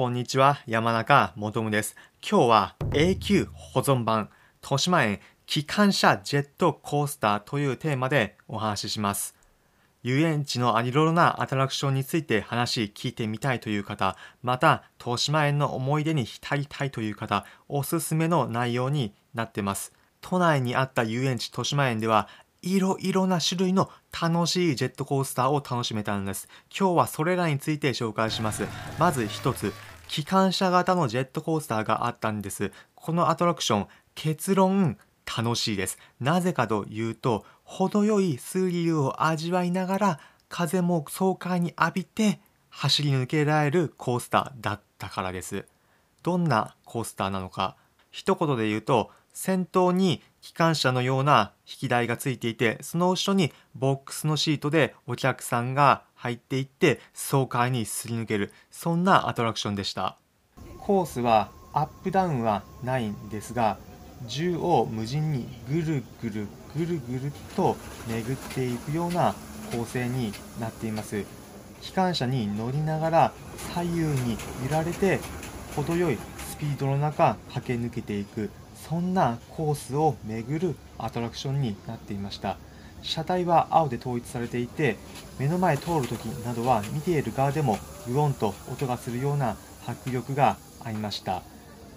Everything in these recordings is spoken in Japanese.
こんにちは、山中もとむです。今日は永久保存版、豊島園機関車ジェットコースターというテーマでお話しします。遊園地のいろいろなアトラクションについて話聞いてみたいという方、また、豊島園の思い出に浸りたいという方、おすすめの内容になってます。都内にあった遊園地豊島園では、いろいろな種類の楽しいジェットコースターを楽しめたんです。今日はそれらについて紹介します。まず一つ、機関車型のジェットコースターがあったんです。このアトラクション、結論、楽しいです。なぜかというと、程よいスリルを味わいながら、風も爽快に浴びて走り抜けられるコースターだったからです。どんなコースターなのか、一言で言うと、先頭に機関車のような引き台がついていて、その後ろにボックスのシートでお客さんが入っていって爽快にすり抜ける、そんなアトラクションでした。コースはアップダウンはないんですが、縦横無尽にぐるぐるぐるぐると巡っていくような構成になっています。機関車に乗りながら左右に揺られて程よいスピードの中駆け抜けていくそんなコースを巡るアトラクションになっていました車体は青で統一されていて目の前通るときなどは見ている側でもグオンと音がするような迫力がありました。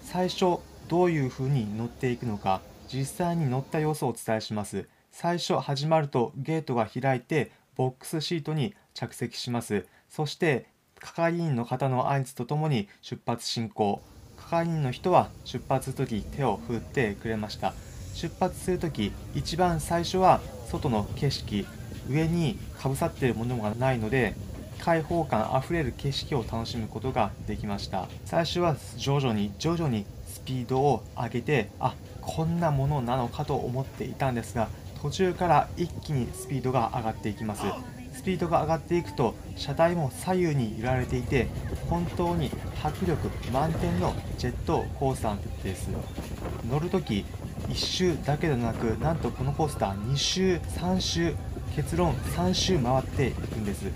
最初どういう風に乗っていくのか実際に乗った様子をお伝えします。最初始まるとゲートが開いてボックスシートに着席します。そして係員の方の合図とともに出発進行。係員の人は出発するとき手を振ってくれました。出発するとき一番最初は外の景色上にかぶさっているものがないので開放感あふれる景色を楽しむことができました。最初は徐々に徐々にスピードを上げてあこんなものなのかと思っていたんですが途中から一気にスピードが上がっていきます。スピードが上がっていくと車体も左右に揺られていて本当に迫力満点のジェットコースターです。乗るとき1周だけでなくなんとこのコースター2周3周結論3周回っていくんです。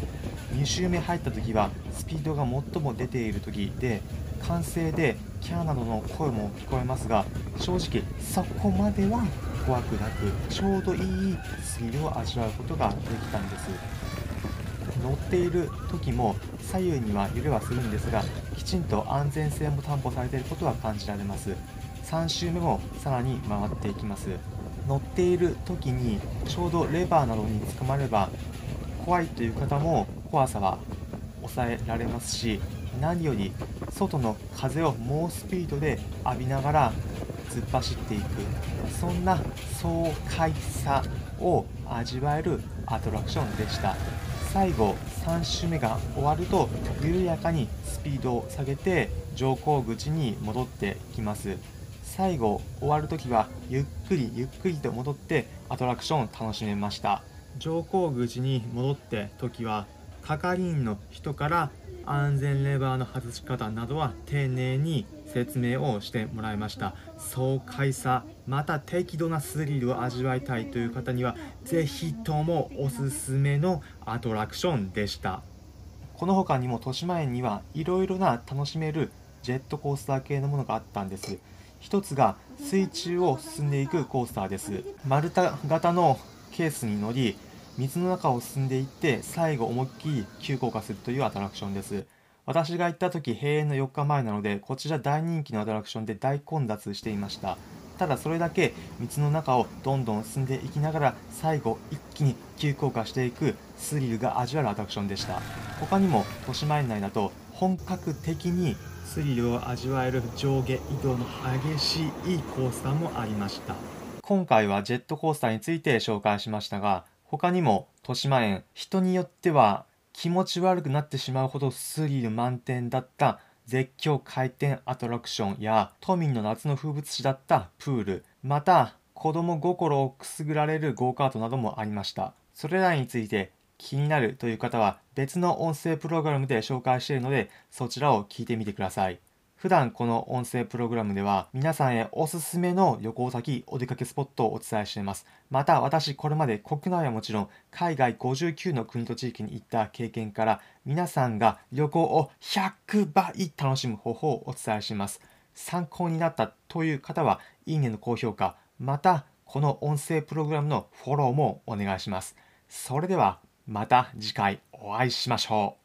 2周目入った時はスピードが最も出ている時で歓声でキャーなどの声も聞こえますが正直そこまでは怖くなくちょうどいいスリルを味わうことができたんです。乗っている時も左右には揺れはするんですがきちんと安全性も担保されていることは感じられます。3周目もさらに回っていきます。乗っている時にちょうどレバーなどにつかまれば怖いという方も怖さは抑えられますし何より外の風を猛スピードで浴びながら突っ走っていく。そんな爽快さを味わえるアトラクションでした。最後3周目が終わると緩やかにスピードを下げて乗降口に戻ってきます。最後終わる時はゆっくりゆっくりと戻ってアトラクションを楽しめました。乗降口に戻って時は係員の人から安全レバーの外し方などは丁寧に説明をしてもらいました。爽快さまた適度なスリルを味わいたいという方には是非ともおすすめのアトラクションでした。この他にも豊島園にはいろいろな楽しめるジェットコースター系のものがあったんです。一つが水中を進んでいくコースターです。丸太型のケースに乗り水の中を進んでいって最後思いっきり急降下するというアトラクションです。私が行った時閉園の4日前なのでこちら大人気のアトラクションで大混雑していました。ただそれだけ水の中をどんどん進んでいきながら最後一気に急降下していくスリルが味わえるアトラクションでした。他にも豊島園内だと本格的にスリルを味わえる上下移動の激しいコースターもありました。今回はジェットコースターについて紹介しましたが他にも豊島園人によっては気持ち悪くなってしまうほどスリル満点だった絶叫回転アトラクションや都民の夏の風物詩だったプールまた子供心をくすぐられるゴーカートなどもありました。それらについて気になるという方は別の音声プログラムで紹介しているのでそちらを聞いてみてください普段この音声プログラムでは皆さんへおすすめの旅行先、お出かけスポットをお伝えしています。また私これまで国内はもちろん海外59の国と地域に行った経験から皆さんが旅行を100倍楽しむ方法をお伝えします。参考になったという方はいいねの高評価、またこの音声プログラムのフォローもお願いします。それではまた次回お会いしましょう。